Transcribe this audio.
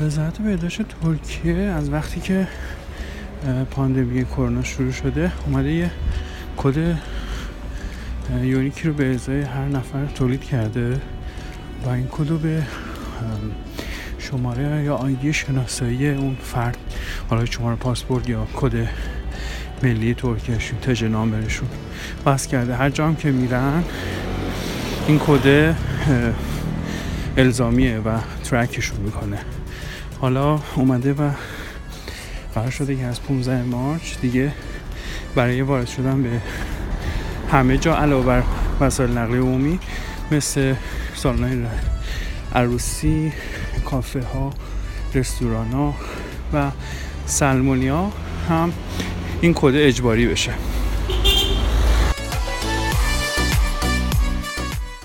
وزارت بهداشت ترکیه از وقتی که پاندمی کرونا شروع شده اومده یه کد unique ی رو به ازای هر نفر تولید کرده و این کد رو به شماره یا ID شناسایی اون فرد حالا شماره پاسپورت یا کد ملی ترکیهشون TC number شون وصل کرده. هر جام که میرن این کد الزامیه و ترکشون می‌کنه. حالا اومده و قرار شده که از 15 مارچ دیگه برای وارد شدن به همه جا علاوه بر وسایل نقلیه عمومی مثل سالن عروسی کافه ها رستوران ها و سلمونیا هم این کد اجباری بشه.